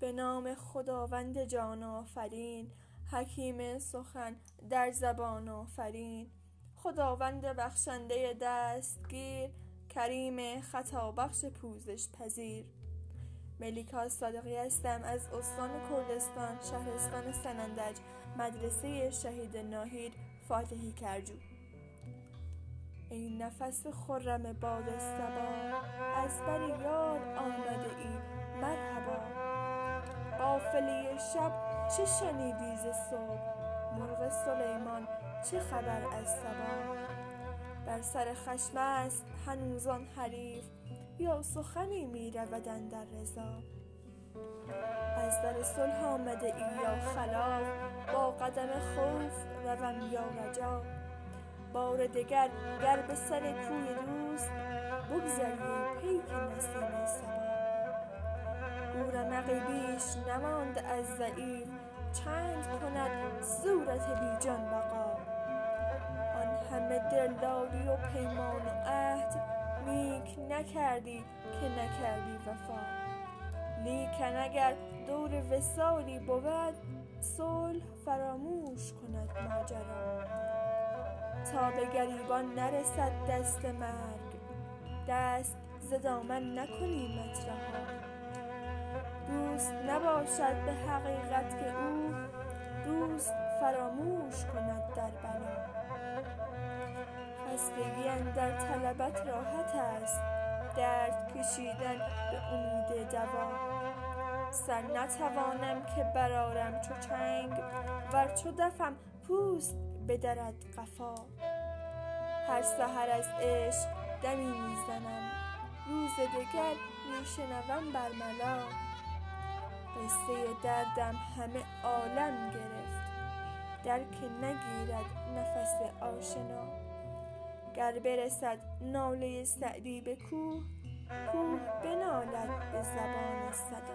به نام خداوند جان آفرین. حکیم سخن در زبان آفرین. خداوند بخشنده دستگیر کریم خطابخش پوزش پذیر. ملیکا صادقی هستم از استان کردستان شهرستان سنندج مدرسه شهید ناهید فاتحی کرجو. ای نفس خرم باد صبا از بر یار آمده ای مرحبا. قافله شب چه شنیدی ز صبح؟ مرغ سلیمان چه خبر از سبا بر سر خشم است هنوز آن حریف یا سخنی می رود اندر رضا؟ از در صلح آمده ای یا خلاف با قدم خوف روم یا رجا؟ بار دگر گر به سر کوی دوست بگذری پیک نسیم صبا. گو رمقی بیش نمانده از ضعیف چند کند صورت بی جان بقا. آن همه دلداری و پیمان و عهد نیک نکردی که نکردی وفا. لیکن اگر دور وصالی بود صلح فراموش کند ماجرا. تا به گریبان نرسد دست مرگ دست ز دامن نکنیمت رها دوست نباشد به حقیقت که او دوست فراموش کند در بلا. خستگی اندر طلبت راحت است درد کشیدن به امید دوا. سر نتوانم که برآرم چو چنگ ور چو دفم پوست بدرد قفا. هر سحر از عشق دمی می زنم روز دگر می شنوم برملا. قصه دردم همه عالم گرفت. درک نگیرد نفس آشنا. گر برسد ناله سعدی به کوه کوه بنالد به زبان صدا